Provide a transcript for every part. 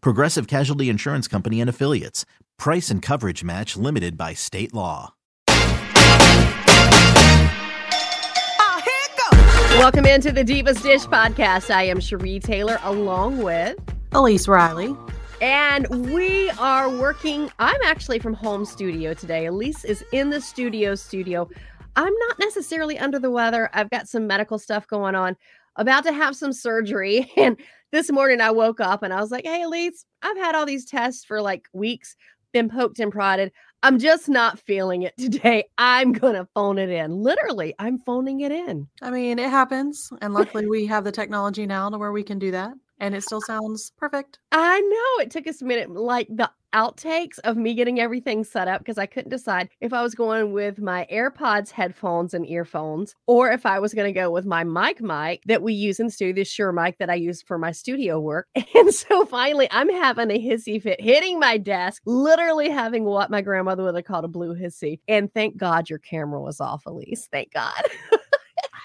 Progressive Casualty Insurance Company and Affiliates. Price and coverage match limited by state law. Welcome into the Divas Dish podcast. I am Sherí Taylor along with Elyse Riley. And we are working. I'm actually from home studio today. Elyse is in the studio studio. I'm not necessarily under the weather. I've got some medical stuff going on, about to have some surgery. And this morning I woke up and I was like, hey, Elyse, I've had all these tests for like weeks, been poked and prodded. I'm just not feeling it today. I'm going to phone it in. Literally, I'm phoning it in. I mean, it happens. And luckily, we have the technology now to where we can do that. And it still sounds perfect. I know it took us a minute. Like the outtakes of me getting everything set up because I couldn't decide if I was going with my AirPods headphones and earphones or if I was going to go with my mic mic that we use in the studio, this Shure mic that I use for my studio work. And so finally, I'm having a hissy fit hitting my desk, literally having what my grandmother would have called a blue hissy. And thank God your camera was off, Elyse. Thank God.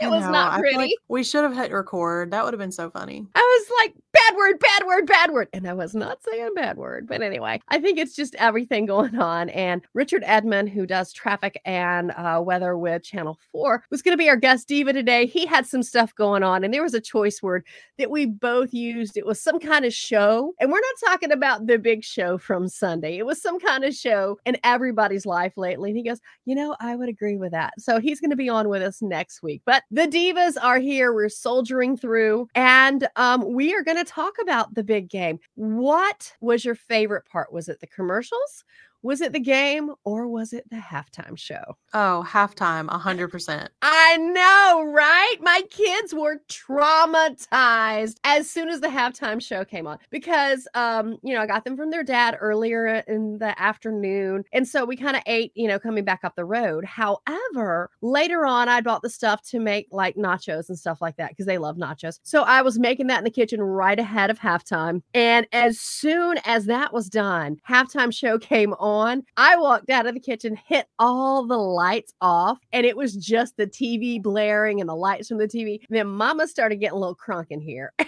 it was know, not pretty. Like we should have hit record. That would have been so funny. I was like, bad word, bad word, bad word. And I was not saying a bad word. But anyway, I think it's just everything going on. And Richard Edmond, who does traffic and uh, weather with Channel 4, was going to be our guest diva today. He had some stuff going on, and there was a choice word that we both used. It was some kind of show. And we're not talking about the big show from Sunday, it was some kind of show in everybody's life lately. And he goes, You know, I would agree with that. So he's going to be on with us next week. But the divas are here. We're soldiering through, and um, Um, we are going to talk about the big game. What was your favorite part? Was it the commercials? Was it the game or was it the halftime show? Oh, halftime, 100%. I know, right? My kids were traumatized as soon as the halftime show came on because, um, you know, I got them from their dad earlier in the afternoon. And so we kind of ate, you know, coming back up the road. However, later on, I bought the stuff to make like nachos and stuff like that because they love nachos. So I was making that in the kitchen right ahead of halftime. And as soon as that was done, halftime show came on. I walked out of the kitchen, hit all the lights off, and it was just the TV blaring and the lights from the TV. And then mama started getting a little crunk in here.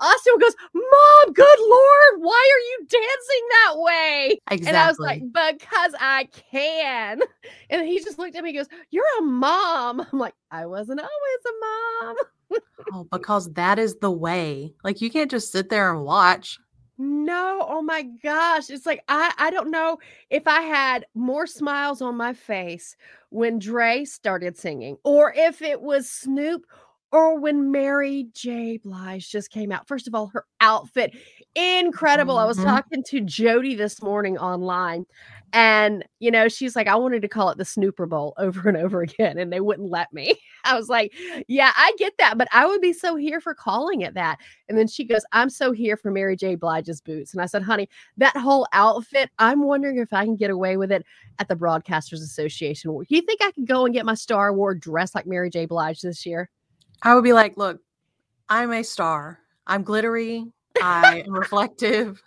Austin goes, Mom, good Lord, why are you dancing that way? Exactly. And I was like, Because I can. And he just looked at me and goes, You're a mom. I'm like, I wasn't always a mom. oh, because that is the way. Like, you can't just sit there and watch. No, oh my gosh. It's like I I don't know if I had more smiles on my face when Dre started singing or if it was Snoop or when Mary J. Blige just came out. First of all, her outfit incredible. I was Mhm. talking to Jody this morning online and you know, she's like I wanted to call it the Snooper Bowl over and over again and they wouldn't let me. I was like, "Yeah, I get that, but I would be so here for calling it that." And then she goes, I'm so here for Mary J. Blige's boots. And I said, honey, that whole outfit, I'm wondering if I can get away with it at the Broadcasters Association. Do you think I could go and get my Star Award dressed like Mary J. Blige this year? I would be like, Look, I'm a star. I'm glittery. I am reflective.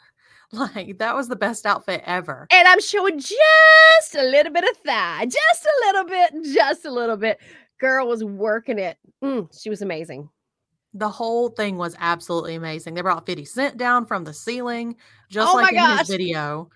Like, that was the best outfit ever. And I'm showing just a little bit of thigh, just a little bit, just a little bit. Girl was working it. Mm, she was amazing. The whole thing was absolutely amazing. They brought 50 Cent down from the ceiling, just Oh like in gosh. his video.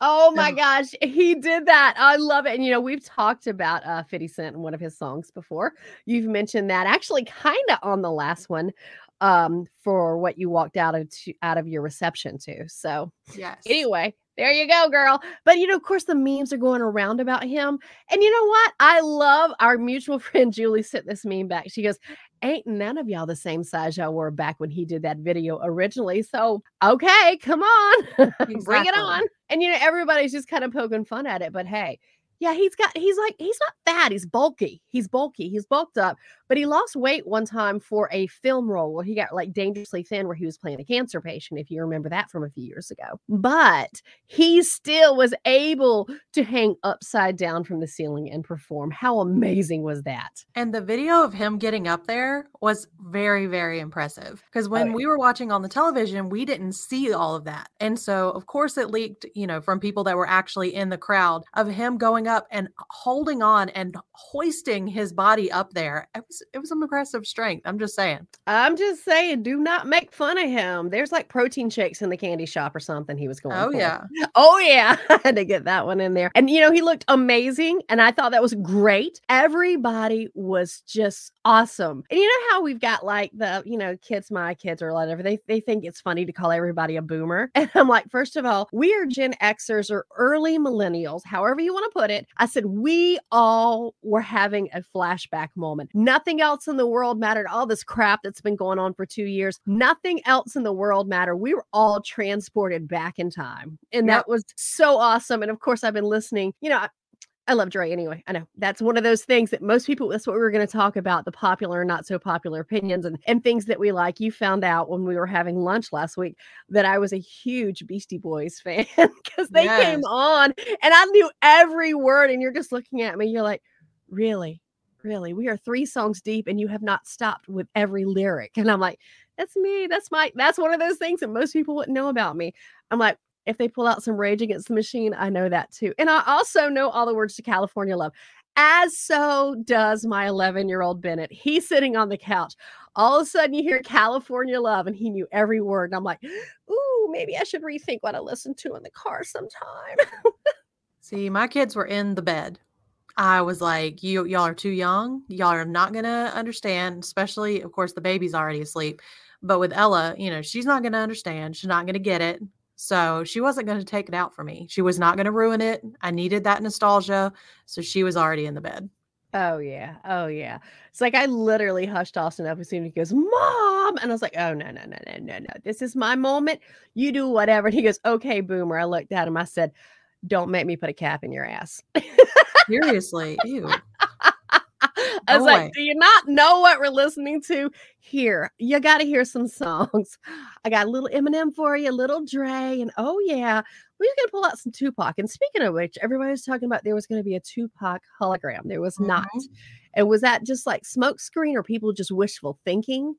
Oh my gosh, he did that. I love it. And you know, we've talked about uh 50 Cent in one of his songs before. You've mentioned that actually kind of on the last one um for what you walked out of to, out of your reception to. So Yes. anyway, there you go, girl. But you know, of course, the memes are going around about him. And you know what? I love our mutual friend Julie sent this meme back. She goes, Ain't none of y'all the same size y'all were back when he did that video originally. So, okay, come on, bring it on. And you know, everybody's just kind of poking fun at it. But hey, yeah, he's got, he's like, he's not fat. He's bulky. He's bulky. He's bulked up, but he lost weight one time for a film role where he got like dangerously thin, where he was playing a cancer patient, if you remember that from a few years ago. But he still was able to hang upside down from the ceiling and perform. How amazing was that? And the video of him getting up there was very, very impressive. Because oh, when yeah. we were watching on the television, we didn't see all of that. And so, of course, it leaked, you know, from people that were actually in the crowd of him going up and holding on and hoisting his body up there. It was it was some impressive strength. I'm just saying. I'm just saying, do not make fun of him. There's like protein shakes in the candy shop or something he was going Oh for. yeah. Oh yeah, I had to get that one in there. And you know, he looked amazing and I thought that was great. Everybody was just awesome. And you know how we've got like the, you know, kids my kids or whatever. They they think it's funny to call everybody a boomer. And I'm like, first of all, we are Gen Xers or early millennials, however you want to put it. I said we all were having a flashback moment. Nothing else in the world mattered. All this crap that's been going on for 2 years, nothing else in the world mattered. We were all transported back in time. And Yep. that was so awesome. And of course, I've been listening. You know, I, love Dre anyway. I know that's one of those things that most people, that's what we were going to talk about the popular and not so popular opinions and, and things that we like. You found out when we were having lunch last week that I was a huge Beastie Boys fan because they came on and I knew every word. And you're just looking at me, you're like, really? Really? We are three songs deep and you have not stopped with every lyric. And I'm like, that's me. That's my, that's one of those things that most people wouldn't know about me. I'm like, if they pull out some Rage Against the Machine, I know that too. And I also know all the words to California Love, as so does my 11 year old Bennett. He's sitting on the couch. All of a sudden, you hear California Love, and he knew every word. And I'm like, ooh, maybe I should rethink what I listen to in the car sometime. See, my kids were in the bed. I was like, you y'all are too young. Y'all are not gonna understand, especially of course the baby's already asleep. But with Ella, you know, she's not gonna understand. She's not gonna get it. So she wasn't gonna take it out for me. She was not gonna ruin it. I needed that nostalgia. So she was already in the bed. Oh yeah. Oh yeah. It's like I literally hushed Austin up as soon as he goes, Mom. And I was like, Oh no, no, no, no, no, no. This is my moment. You do whatever. And he goes, Okay, boomer. I looked at him. I said, Don't make me put a cap in your ass. Seriously. Ew. I was like. Do you not know what we're listening to? Here, you got to hear some songs. I got a little Eminem for you, a little Dre, and oh, yeah, we're going to pull out some Tupac. And speaking of which, everybody was talking about there was going to be a Tupac hologram. There was not. Mhm. And was that just like smoke screen or people just wishful thinking?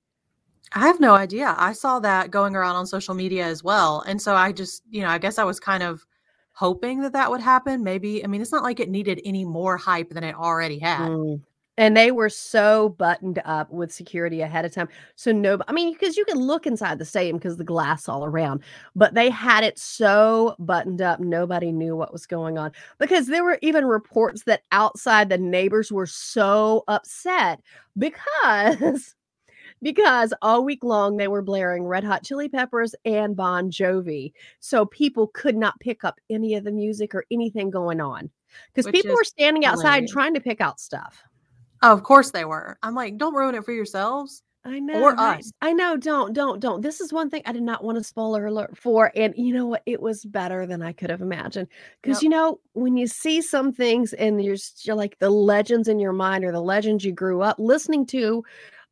I have no idea. I saw that going around on social media as well. And so I just, you know, I guess I was kind of hoping that that would happen. Maybe, I mean, it's not like it needed any more hype than it already had. Mm. And they were so buttoned up with security ahead of time. So no, I mean, because you can look inside the stadium because the glass all around, but they had it so buttoned up, nobody knew what was going on. Because there were even reports that outside the neighbors were so upset because because all week long they were blaring Red Hot Chili Peppers and Bon Jovi. So people could not pick up any of the music or anything going on. Because people were standing outside hilarious. trying to pick out stuff. Oh, of course they were. I'm like, don't ruin it for yourselves. I know. Or right? us. I know. Don't, don't, don't. This is one thing I did not want to spoiler alert for. And you know what? It was better than I could have imagined. Because, Yep. you know, when you see some things and you're, you're like the legends in your mind or the legends you grew up listening to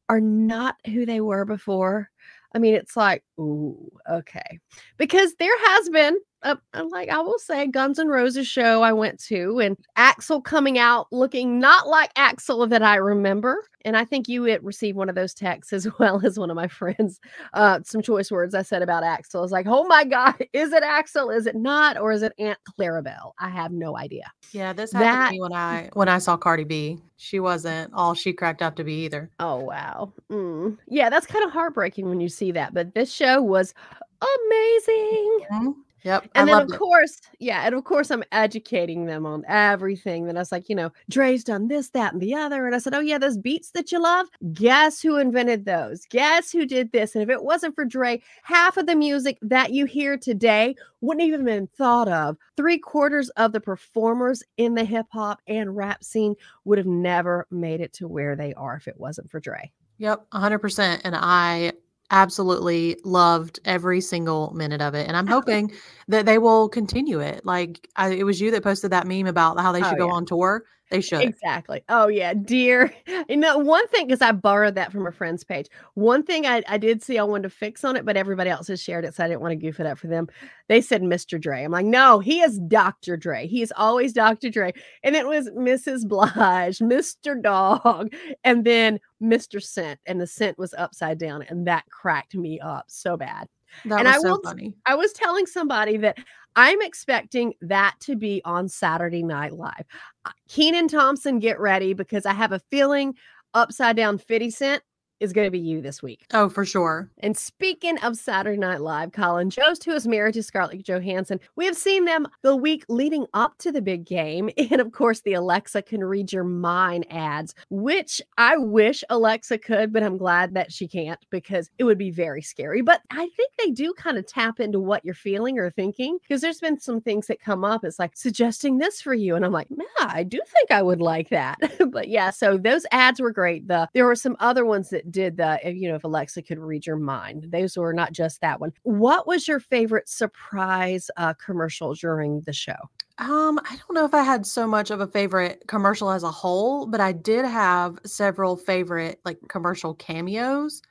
are not who they were before. I mean, it's like, ooh, okay. Because there has been, a, a- like I will say, Guns N' Roses show I went to, and Axl coming out looking not like Axl that I remember. And I think you received one of those texts as well as one of my friends. Uh, some choice words I said about Axl. It's like, oh my God, is it Axl? Is it not? Or is it Aunt Clarabelle? I have no idea. Yeah, this happened That- to me when I when I saw Cardi B. She wasn't all she cracked up to be either. Oh wow. Mm. Yeah, that's kind of heartbreaking when you see that. But this show was amazing. Mhm. Yep. And I then of it. course, yeah, and of course I'm educating them on everything. That I was like, you know, Dre's done this, that, and the other. And I said, Oh yeah, those beats that you love, guess who invented those? Guess who did this? And if it wasn't for Dre, half of the music that you hear today wouldn't even been thought of. Three quarters of the performers in the hip hop and rap scene would have never made it to where they are if it wasn't for Dre. Yep, 100%. And I absolutely loved every single minute of it. And I'm hoping that they will continue it. Like, I, it was you that posted that meme about how they Oh, should go yeah. on tour. They should. Exactly. Oh yeah, dear. You know, one thing because I borrowed that from a friend's page. One thing I, I did see I wanted to fix on it, but everybody else has shared it, so I didn't want to goof it up for them. They said Mr. Dre. I'm like, no, he is Dr. Dre. He is always Dr. Dre. And it was Mrs. Blige, Mr. Dog, and then Mr. Scent. And the scent was upside down, and that cracked me up so bad. That and was I so will- funny. I was telling somebody that I'm expecting that to be on Saturday Night Live. Uh, Kenan Thompson, get ready because I have a feeling Upside Down 50 Cent is going to be you this week. Oh, for sure. And speaking of Saturday Night Live, Colin Jost, who is married to Scarlett Johansson, we have seen them the week leading up to the big game. And of course, the Alexa can read your mind ads, which I wish Alexa could, but I'm glad that she can't because it would be very scary. But I think they do kind of tap into what you're feeling or thinking because there's been some things that come up. It's like suggesting this for you. And I'm like, yeah, I do think I would like that. but yeah, so those ads were great. The there were some other ones that did the, if, you know, if Alexa could read your mind. Those were not just that one. What was your favorite surprise uh, commercial during the show? Um, I don't know if I had so much of a favorite commercial as a whole, but I did have several favorite like commercial cameos.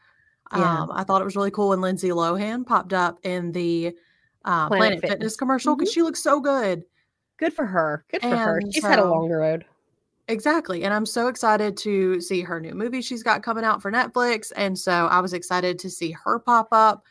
Yeah. Um, I thought it was really cool when Lindsay Lohan popped up in the uh, Planet Planet, Fitness, Fitness. commercial because she looks so good. Good for her. Good for her. She's had a so- long road. Exactly. And I'm so excited to see her new movie she's got coming out for Netflix. And so I was excited to see her pop up.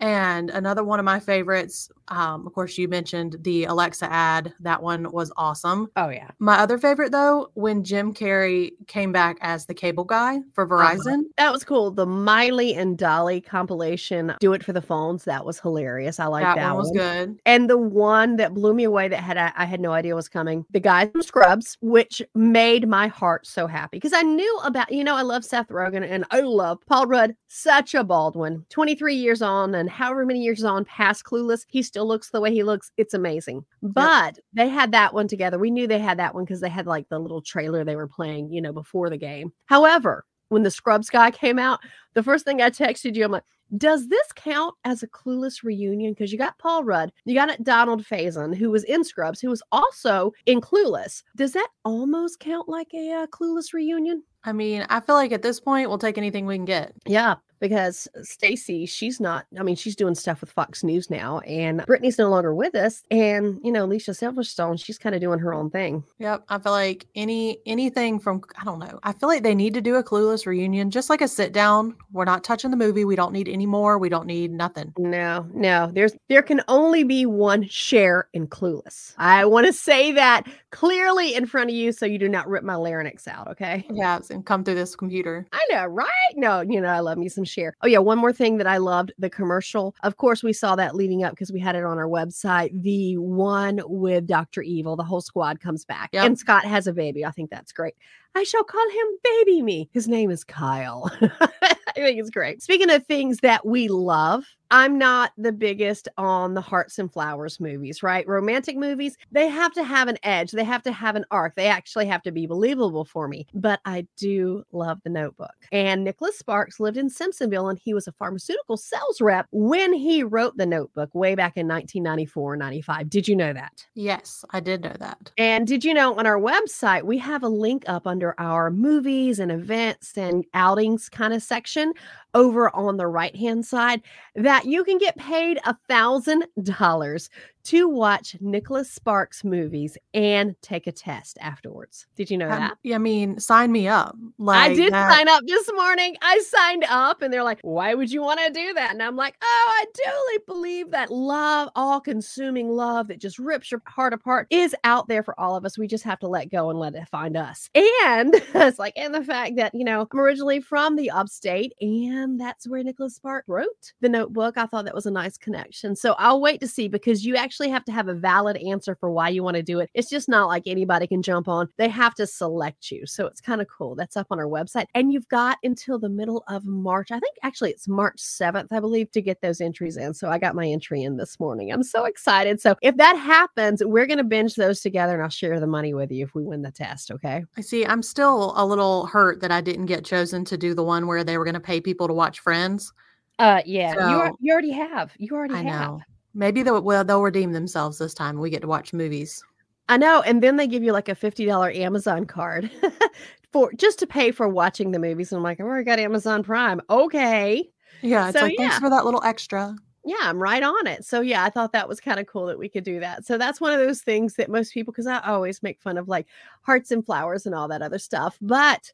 And another one of my favorites, um, of course, you mentioned the Alexa ad. That one was awesome. Oh yeah. My other favorite, though, when Jim Carrey came back as the cable guy for Verizon. That was cool. The Miley and Dolly compilation, Do It for the Phones. That was hilarious. I like that, that, one was good. And the one that blew me away that had I, I had no idea was coming, the guy from Scrubs, which made my heart so happy because I knew about, you know, I love Seth Rogen and I love Paul Rudd, such a Baldwin. 23 years on and however many years on past Clueless, he still looks the way he looks. It's amazing. But they had that one together. We knew they had that one because they had like the little trailer they were playing, you know, before the game. However, when the Scrubs guy came out, the first thing I texted you, I'm like, does this count as a clueless reunion? Because you got Paul Rudd, you got Donald Faison, who was in Scrubs, who was also in Clueless. Does that almost count like a uh, clueless reunion? I mean, I feel like at this point, we'll take anything we can get. Yeah, because Stacy, she's not. I mean, she's doing stuff with Fox News now, and Brittany's no longer with us. And you know, Alicia Silverstone, she's kind of doing her own thing. Yep. I feel like any anything from I don't know. I feel like they need to do a clueless reunion, just like a sit down. We're not touching the movie. We don't need any more. We don't need nothing. No, no, there's there can only be one Cher in Clueless. I want to say that clearly in front of you, so you do not rip my larynx out. Okay. Yeah, and come through this computer. I know, right? No, you know, I love me some Cher. Oh, yeah. One more thing that I loved the commercial. Of course, we saw that leading up because we had it on our website. The one with Dr. Evil, the whole squad comes back Yep. and Scott has a baby. I think that's great. I shall call him Baby Me. His name is Kyle. I think it's great. Speaking of things that we love, I'm not the biggest on the Hearts and Flowers movies, right? Romantic movies, they have to have an edge, they have to have an arc, they actually have to be believable for me. But I do love the notebook. And Nicholas Sparks lived in Simpsonville and he was a pharmaceutical sales rep when he wrote the notebook way back in 1994 95. Did you know that? Yes, I did know that. And did you know on our website, we have a link up under our movies and events and outings kind of section over on the right hand side that you can get paid a thousand dollars to watch Nicholas Sparks movies and take a test afterwards. Did you know Um, that? yeah, I mean, sign me up. Like I did that- sign up this morning. I signed up and they're like, why would you want to do that? And I'm like, oh, I truly believe that love, all consuming love that just rips your heart apart, is out there for all of us. We just have to let go and let it find us. And it's like, and the fact that, you know, I'm originally from the upstate and that's where Nicholas Sparks wrote the notebook. I thought that was a nice connection. So I'll wait to see because you actually have to have a valid answer for why you want to do it. It's just not like anybody can jump on. They have to select you. So it's kind of cool. That's up on our website. And you've got until the middle of March. I think actually it's March 7th, I believe, to get those entries in. So I got my entry in this morning. I'm so excited. So if that happens, we're going to binge those together and I'll share the money with you if we win the test. Okay. I see. I'm still a little hurt that I didn't get chosen to do the one where they were going to pay people to watch Friends. Uh, yeah. you, are, you already have. You already I have. know. Maybe they'll well they'll redeem themselves this time. We get to watch movies. I know. And then they give you like a $50 Amazon card for just to pay for watching the movies. And I'm like, oh, I already got Amazon Prime. Okay. Yeah, it's So, like thanks for that little extra. Yeah, I'm right on it. So yeah, I thought that was kind of cool that we could do that. So that's one of those things that most people, because I always make fun of like hearts and flowers and all that other stuff, but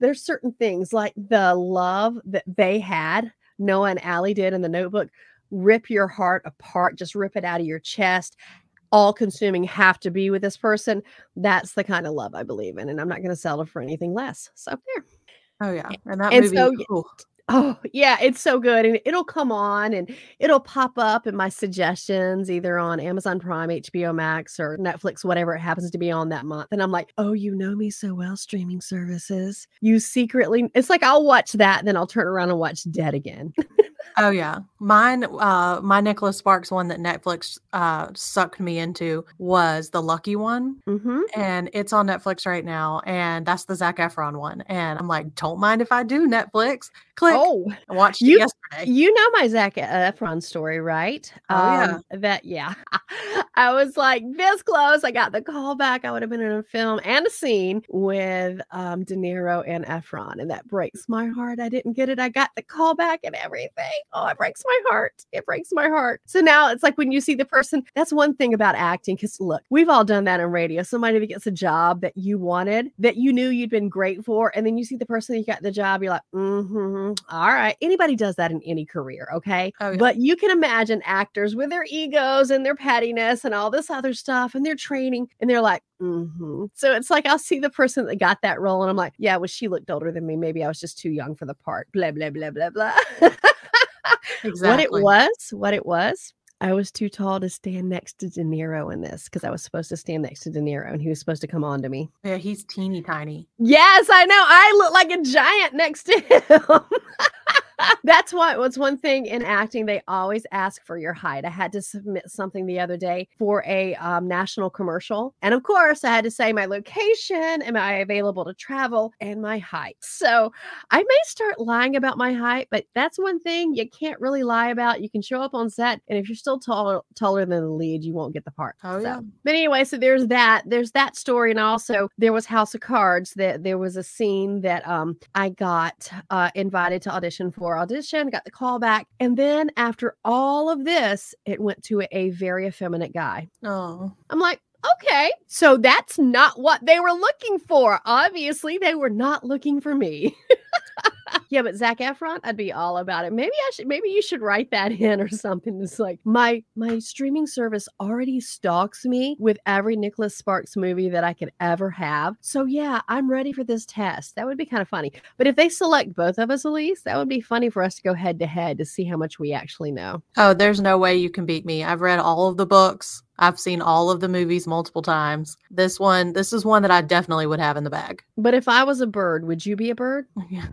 there's certain things like the love that they had, Noah and Allie did in the notebook, rip your heart apart, just rip it out of your chest. All consuming have to be with this person. That's the kind of love I believe in. And I'm not going to settle for anything less. So there. Oh yeah. And that And movie so, Oh, yeah, it's so good. And it'll come on and it'll pop up in my suggestions either on Amazon Prime, HBO Max, or Netflix, whatever it happens to be on that month. And I'm like, oh, you know me so well, streaming services. You secretly, it's like I'll watch that, then I'll turn around and watch Dead again. Oh yeah. Mine uh my Nicholas Sparks one that Netflix uh sucked me into was the lucky one. hmm And it's on Netflix right now. And that's the Zac Efron one. And I'm like, don't mind if I do Netflix. Click. Oh, I watched you- it yesterday. you know my Zac Efron story, right? Oh, yeah. Um, That, yeah. I was like this close. I got the call back. I would have been in a film and a scene with um, De Niro and Efron. And that breaks my heart. I didn't get it. I got the call back and everything. Oh, it breaks my heart. It breaks my heart. So now it's like when you see the person, that's one thing about acting. Because look, we've all done that in radio. Somebody that gets a job that you wanted, that you knew you'd been great for. And then you see the person that you got the job, you're like, mm-hmm. All right. Anybody does that in any career. Okay. Oh, yeah. But you can imagine actors with their egos and their pettiness and all this other stuff and they're training. And they're like, mm-hmm. So it's like I'll see the person that got that role and I'm like, yeah, well, she looked older than me. Maybe I was just too young for the part. Blah, blah, blah, blah, blah. Exactly. What it was, what it was. I was too tall to stand next to De Niro in this because I was supposed to stand next to De Niro and he was supposed to come on to me. Yeah, he's teeny tiny. Yes, I know. I look like a giant next to him. That's why what's one thing in acting they always ask for your height. I had to submit something the other day for a um, national commercial, and of course, I had to say my location, am I available to travel, and my height. So I may start lying about my height, but that's one thing you can't really lie about. You can show up on set, and if you're still taller taller than the lead, you won't get the part. Oh, So- yeah. But anyway, so there's that. There's that story, and also there was House of Cards. That there was a scene that um I got uh, invited to audition for. Audition, got the call back, and then after all of this, it went to a very effeminate guy. Oh. I'm like, okay, so that's not what they were looking for. Obviously, they were not looking for me. yeah, but Zac Efron, I'd be all about it. Maybe I should. Maybe you should write that in or something. It's like my my streaming service already stalks me with every Nicholas Sparks movie that I could ever have. So yeah, I'm ready for this test. That would be kind of funny. But if they select both of us, Elyse, that would be funny for us to go head to head to see how much we actually know. Oh, there's no way you can beat me. I've read all of the books. I've seen all of the movies multiple times. This one, this is one that I definitely would have in the bag. But if I was a bird, would you be a bird? Yeah.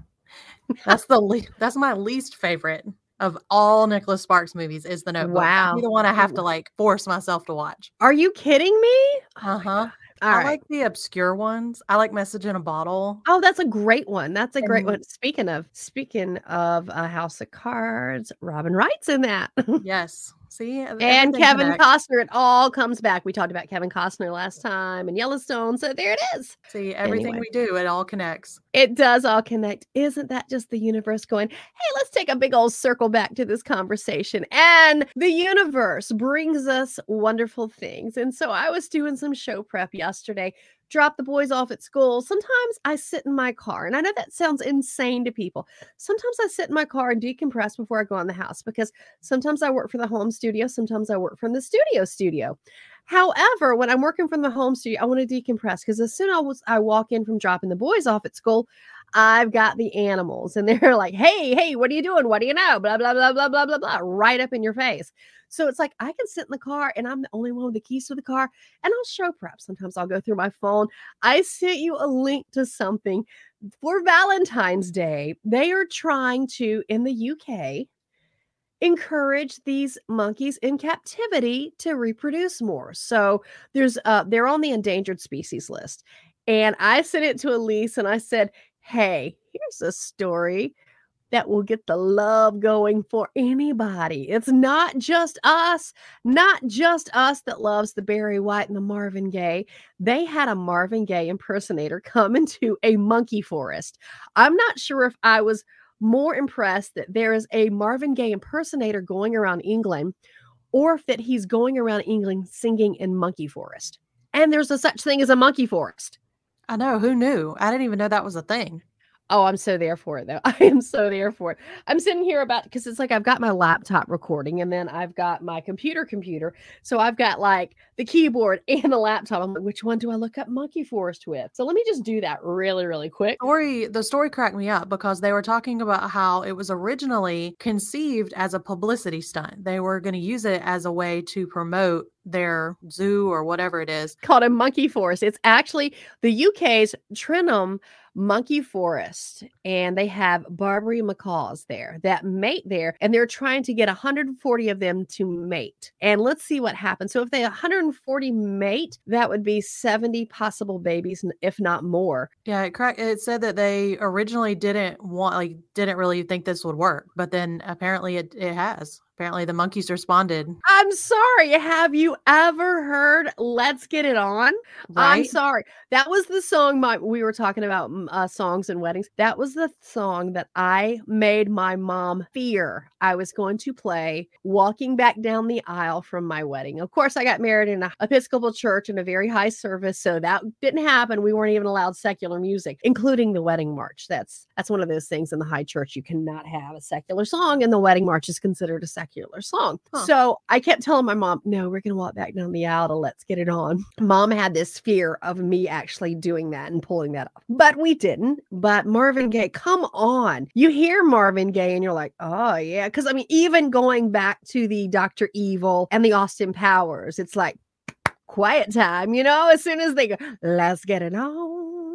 That's the le- that's my least favorite of all Nicholas Sparks movies is the Notebook. That'd be Wow. the one I have to like force myself to watch. Are you kidding me? Uh huh. All I right. like the obscure ones. I like Message in a Bottle. Oh, that's a great one. That's a great And- one. Speaking of speaking of a House of Cards, Robin Wright's in that. Yes, See, and Kevin. Costner. It all comes back. We talked about Kevin Costner last time and Yellowstone. So there it is. See, everything Anyway. we do, it all connects. It does all connect. Isn't that just the universe going, hey, let's take a big old circle back to this conversation? And the universe brings us wonderful things. And so I was doing some show prep yesterday, dropped the boys off at school. Sometimes I sit in my car, and I know that sounds insane to people. Sometimes I sit in my car and decompress before I go in the house because sometimes I work for the home studio, sometimes I work from the studio studio. However, when I'm working from the home studio, I want to decompress because as soon as I walk in from dropping the boys off at school, I've got the animals and they're like, hey, hey, what are you doing? What do you know? Blah, blah, blah, blah, blah, blah, blah, right up in your face. So it's like I can sit in the car and I'm the only one with the keys to the car and I'll show prep. Sometimes I'll go through my phone. I sent you a link to something for Valentine's Day. They are trying to, in the UK, encourage these monkeys in captivity to reproduce more. So there's uh they're on the endangered species list. And I sent it to Elise and I said, "Hey, here's a story that will get the love going for anybody. It's not just us, not just us that loves the Barry White and the Marvin Gaye. They had a Marvin Gaye impersonator come into a monkey forest. I'm not sure if I was more impressed that there is a Marvin Gaye impersonator going around England or if that he's going around England singing in monkey forest. And there's a such thing as a monkey forest. I know. Who knew? I didn't even know that was a thing. Oh, I'm so there for it though. I am so there for it. I'm sitting here about because it's like I've got my laptop recording and then I've got my computer computer. So I've got like the keyboard and the laptop. I'm like, which one do I look up Monkey Forest with? So let me just do that really, really quick. Story the story cracked me up because they were talking about how it was originally conceived as a publicity stunt. They were going to use it as a way to promote their zoo or whatever it is. Called a monkey forest. It's actually the UK's Trentham Monkey Forest, and they have Barbary macaques there that mate there, and they're trying to get 140 of them to mate. And let's see what happens. So if they 140 mate, that would be 70 possible babies, if not more. Yeah, it. It said that they originally didn't want, like, didn't really think this would work, but then apparently it, it has. Apparently the monkeys responded. I'm sorry. Have you ever heard "Let's Get It On"? I'm sorry. That was the song my we were talking about mm, uh, songs and weddings. That was the song that I made my mom fear I was going to play walking back down the aisle from my wedding. Of course, I got married in an Episcopal church in a very high service, so that didn't happen. We weren't even allowed secular music, including the wedding march. That's that's one of those things in the high church you cannot have a secular song, and the wedding march is considered a secular song. Huh. So I kept telling my mom, "No, we're going to walk back down the aisle to let's get it on." Mom had this fear of me actually doing that and pulling that off, but we didn't. But Marvin Gaye, come on! You hear Marvin Gaye and you're like, "Oh yeah," because I mean, even going back to the Doctor Evil and the Austin Powers, it's like quiet time, you know. As soon as they go, let's get it on.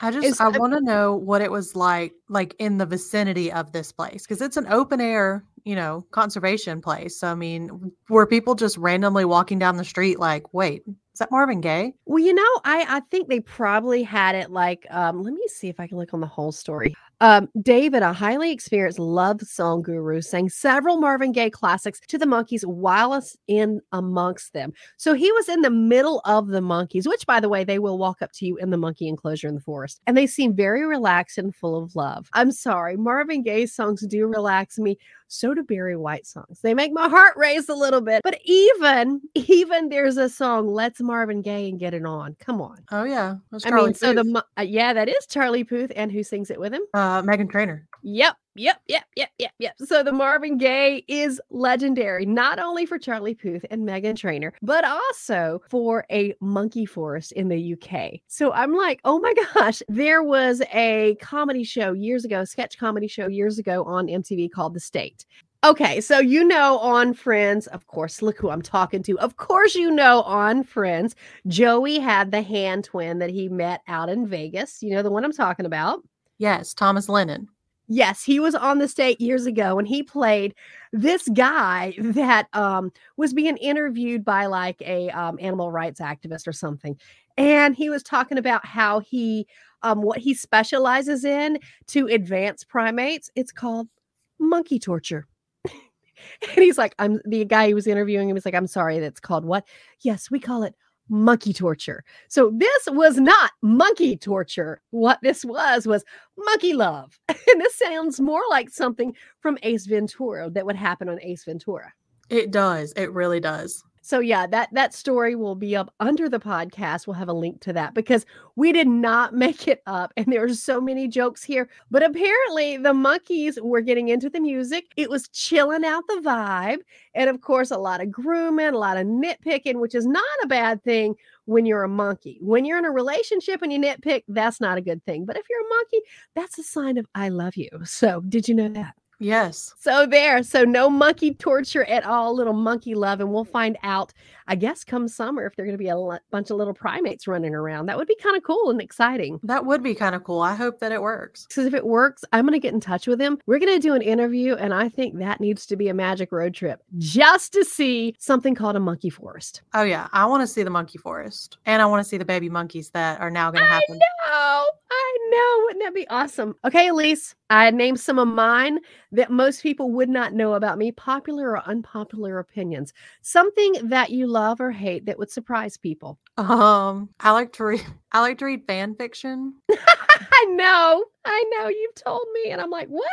I just I- want to know what it was like like in the vicinity of this place because it's an open air, you know, conservation place. So I mean, were people just randomly walking down the street like, "Wait, is that Marvin Gaye?" Well, you know, I I think they probably had it like um let me see if I can look on the whole story. Um David, a highly experienced love song guru, sang several Marvin Gaye classics to the monkeys while us in amongst them. So he was in the middle of the monkeys, which by the way, they will walk up to you in the monkey enclosure in the forest. And they seem very relaxed and full of love. I'm sorry, Marvin Gaye songs do relax me. So do Barry White songs. They make my heart race a little bit. But even even there's a song, Let's Marvin Gaye and Get It On. Come on. Oh yeah, I mean, so the uh, yeah, that is Charlie Puth, and who sings it with him? uh, Uh, Meghan Trainor. Yep, yep, yep, yep, yep, yep. So the Marvin Gaye is legendary, not only for Charlie Puth and Meghan Trainor, but also for a monkey forest in the UK. So I'm like, oh my gosh, there was a comedy show years ago, sketch comedy show years ago on MTV called The State. Okay, so you know on Friends, of course, look who I'm talking to. Of course, you know on Friends, Joey had the hand twin that he met out in Vegas. You know the one I'm talking about. Yes, Thomas Lennon. Yes, he was on the state years ago and he played this guy that um was being interviewed by like a um animal rights activist or something. And he was talking about how he um what he specializes in to advance primates. It's called monkey torture. And he's like, I'm the guy who was interviewing him. He's like, I'm sorry, that's called what? Yes, we call it monkey torture. So this was not monkey torture. What this was was monkey love. And this sounds more like something from Ace Ventura that would happen on Ace Ventura. It does. It really does. So yeah, that that story will be up under the podcast. We'll have a link to that because we did not make it up and there are so many jokes here. But apparently the monkeys were getting into the music. It was chilling out the vibe. And of course, a lot of grooming, a lot of nitpicking, which is not a bad thing when you're a monkey. When you're in a relationship and you nitpick, that's not a good thing. But if you're a monkey, that's a sign of I love you. So did you know that? Yes. So there. So no monkey torture at all, little monkey love. And we'll find out, I guess, come summer if there are going to be a l- bunch of little primates running around. That would be kind of cool and exciting. That would be kind of cool. I hope that it works. Because if it works, I'm going to get in touch with him. We're going to do an interview. And I think that needs to be a magic road trip just to see something called a monkey forest. Oh, yeah. I want to see the monkey forest. And I want to see the baby monkeys that are now going to happen. I know. I know. Wouldn't that be awesome? Okay, Elyse, I named some of mine that most people would not know about me, popular or unpopular opinions. Something that you love or hate that would surprise people. Um, I like to read I like to read fan fiction. I know. I know you've told me and I'm like, "What?"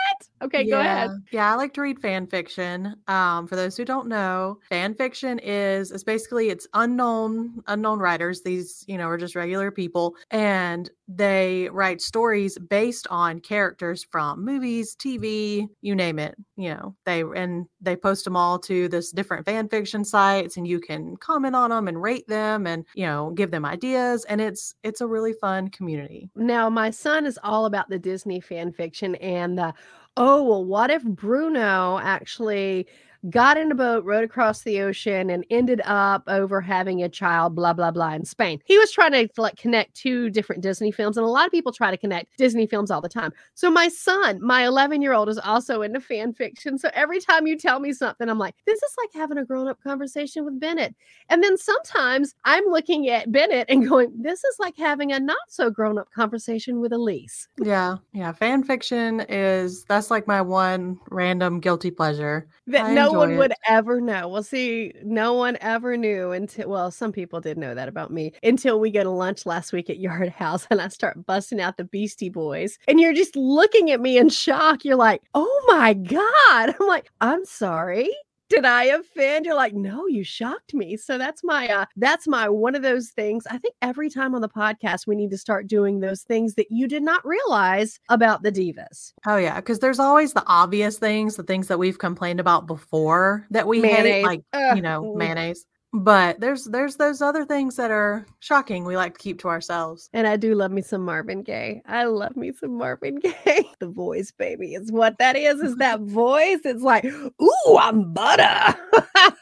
Okay, go ahead. Yeah, I like to read fan fiction. Um, for those who don't know, fan fiction is is basically it's unknown unknown writers. These, you know, are just regular people and they write stories based on characters from movies, TV, you name it. You know, they and they post them all to this different fan fiction sites and you can comment on them and rate them and, you know, give them ideas and it's it's a really fun community. Now, my son is all about the Disney fan fiction and the oh, well, what if Bruno actually got in a boat, rowed across the ocean, and ended up over having a child, blah, blah, blah, in Spain. He was trying to like connect two different Disney films, and a lot of people try to connect Disney films all the time. So my son, my 11 year old, is also into fan fiction. So every time you tell me something, I'm like, this is like having a grown up conversation with Bennett. And then sometimes I'm looking at Bennett and going, this is like having a not so grown up conversation with Elyse. Yeah. Yeah. Fan fiction is that's like my one random guilty pleasure. that I no one enjoy would ever know. Well, see, no one ever knew until well, some people did know that about me until we go to lunch last week at Yard House and I start busting out the Beastie Boys. And you're just looking at me in shock. You're like, oh my God. I'm like, I'm sorry. Did I offend? You're like, no, you shocked me. So that's my uh that's my one of those things. I think every time on the podcast we need to start doing those things that you did not realize about the divas. Oh yeah, because there's always the obvious things, the things that we've complained about before that we hate, Mayonnaise. like Ugh. you know, mayonnaise. But there's there's those other things that are shocking. We like to keep to ourselves. And I do love me some Marvin Gaye. I love me some Marvin Gaye. the voice, baby, is what that is. Is that voice? It's like, ooh, I'm butter.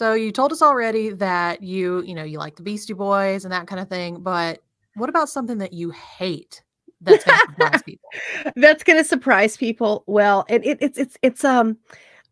So you told us already that you you know you like the Beastie Boys and that kind of thing. But what about something that you hate? That's gonna surprise people. That's gonna surprise people. Well, it, it it's it's it's um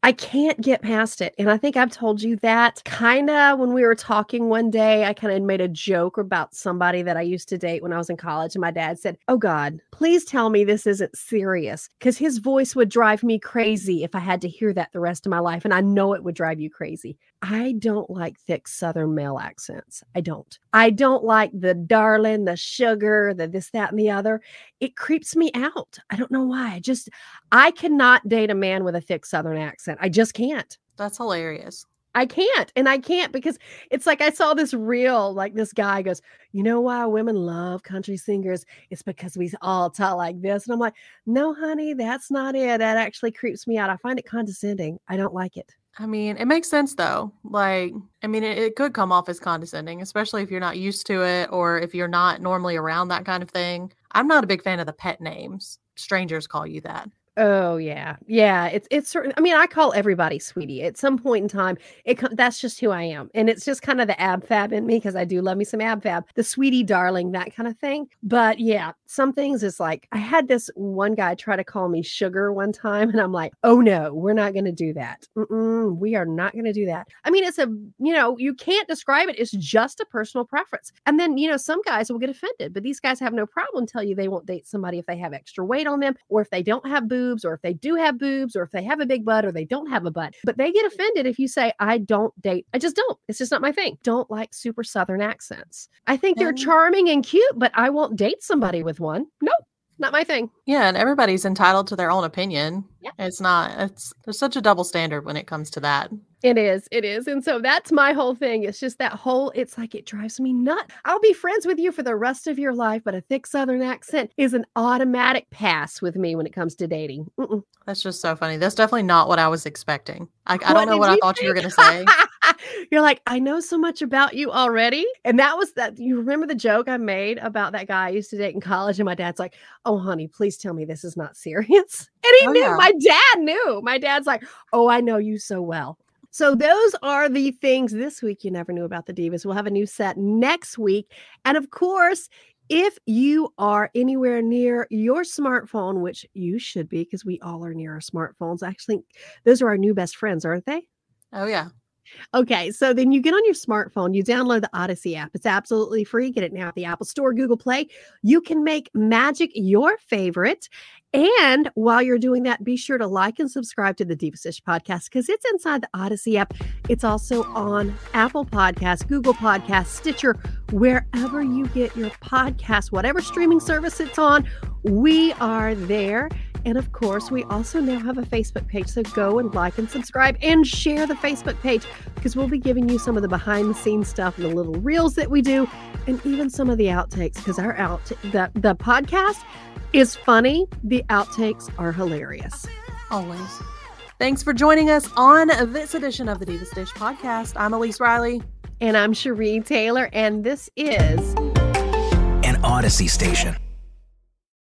I can't get past it. And I think I've told you that kind of when we were talking one day. I kind of made a joke about somebody that I used to date when I was in college. And my dad said, Oh God, please tell me this isn't serious. Because his voice would drive me crazy if I had to hear that the rest of my life. And I know it would drive you crazy. I don't like thick Southern male accents. I don't. I don't like the darling, the sugar, the this, that, and the other. It creeps me out. I don't know why. I just, I cannot date a man with a thick Southern accent. I just can't. That's hilarious. I can't. And I can't because it's like I saw this reel, like this guy goes, You know why women love country singers? It's because we all talk like this. And I'm like, No, honey, that's not it. That actually creeps me out. I find it condescending. I don't like it. I mean, it makes sense though. Like, I mean, it, it could come off as condescending, especially if you're not used to it or if you're not normally around that kind of thing. I'm not a big fan of the pet names. Strangers call you that. Oh yeah, yeah. It's it's certain. I mean, I call everybody sweetie at some point in time. It that's just who I am, and it's just kind of the ab fab in me because I do love me some ab fab, the sweetie darling, that kind of thing. But yeah, some things is like I had this one guy try to call me sugar one time, and I'm like, oh no, we're not going to do that. Mm-mm, we are not going to do that. I mean, it's a you know you can't describe it. It's just a personal preference. And then you know some guys will get offended, but these guys have no problem tell you they won't date somebody if they have extra weight on them or if they don't have boobs boobs or if they do have boobs or if they have a big butt or they don't have a butt. But they get mm-hmm. offended if you say, I don't date. I just don't. It's just not my thing. Don't like super Southern accents. I think they're oh. charming and cute, but I won't date somebody with one. Nope. Not my thing. Yeah, and everybody's entitled to their own opinion. Yeah. It's not it's there's such a double standard when it comes to that. It is. It is. And so that's my whole thing. It's just that whole, it's like it drives me nuts. I'll be friends with you for the rest of your life, but a thick Southern accent is an automatic pass with me when it comes to dating. Mm-mm. That's just so funny. That's definitely not what I was expecting. I, I don't know what I thought you were gonna say. You're like, I know so much about you already. And that was that. You remember the joke I made about that guy I used to date in college? And my dad's like, Oh, honey, please tell me this is not serious. And he Oh, knew. yeah. My dad knew. My dad's like, Oh, I know you so well. So those are the things this week you never knew about the divas. We'll have a new set next week. And of course, if you are anywhere near your smartphone, which you should be because we all are near our smartphones, actually, those are our new best friends, aren't they? Oh yeah. Okay, so then you get on your smartphone, you download the Audacy app. It's absolutely free. Get it now at the Apple Store, Google Play. You can make magic your favorite. And while you're doing that, be sure to like and subscribe to the Dish podcast because it's inside the Audacy app. It's also on Apple Podcasts, Google Podcasts, Stitcher, wherever you get your podcast, whatever streaming service it's on, we are there. And of course, we also now have a Facebook page. So go and like and subscribe and share the Facebook page because we'll be giving you some of the behind the scenes stuff and the little reels that we do and even some of the outtakes because our out the, the podcast is funny. The outtakes are hilarious. Always. Thanks for joining us on this edition of the Divas Dish podcast. I'm Elyse Riley. And I'm Sherí Taylor, and this is an Audacy station.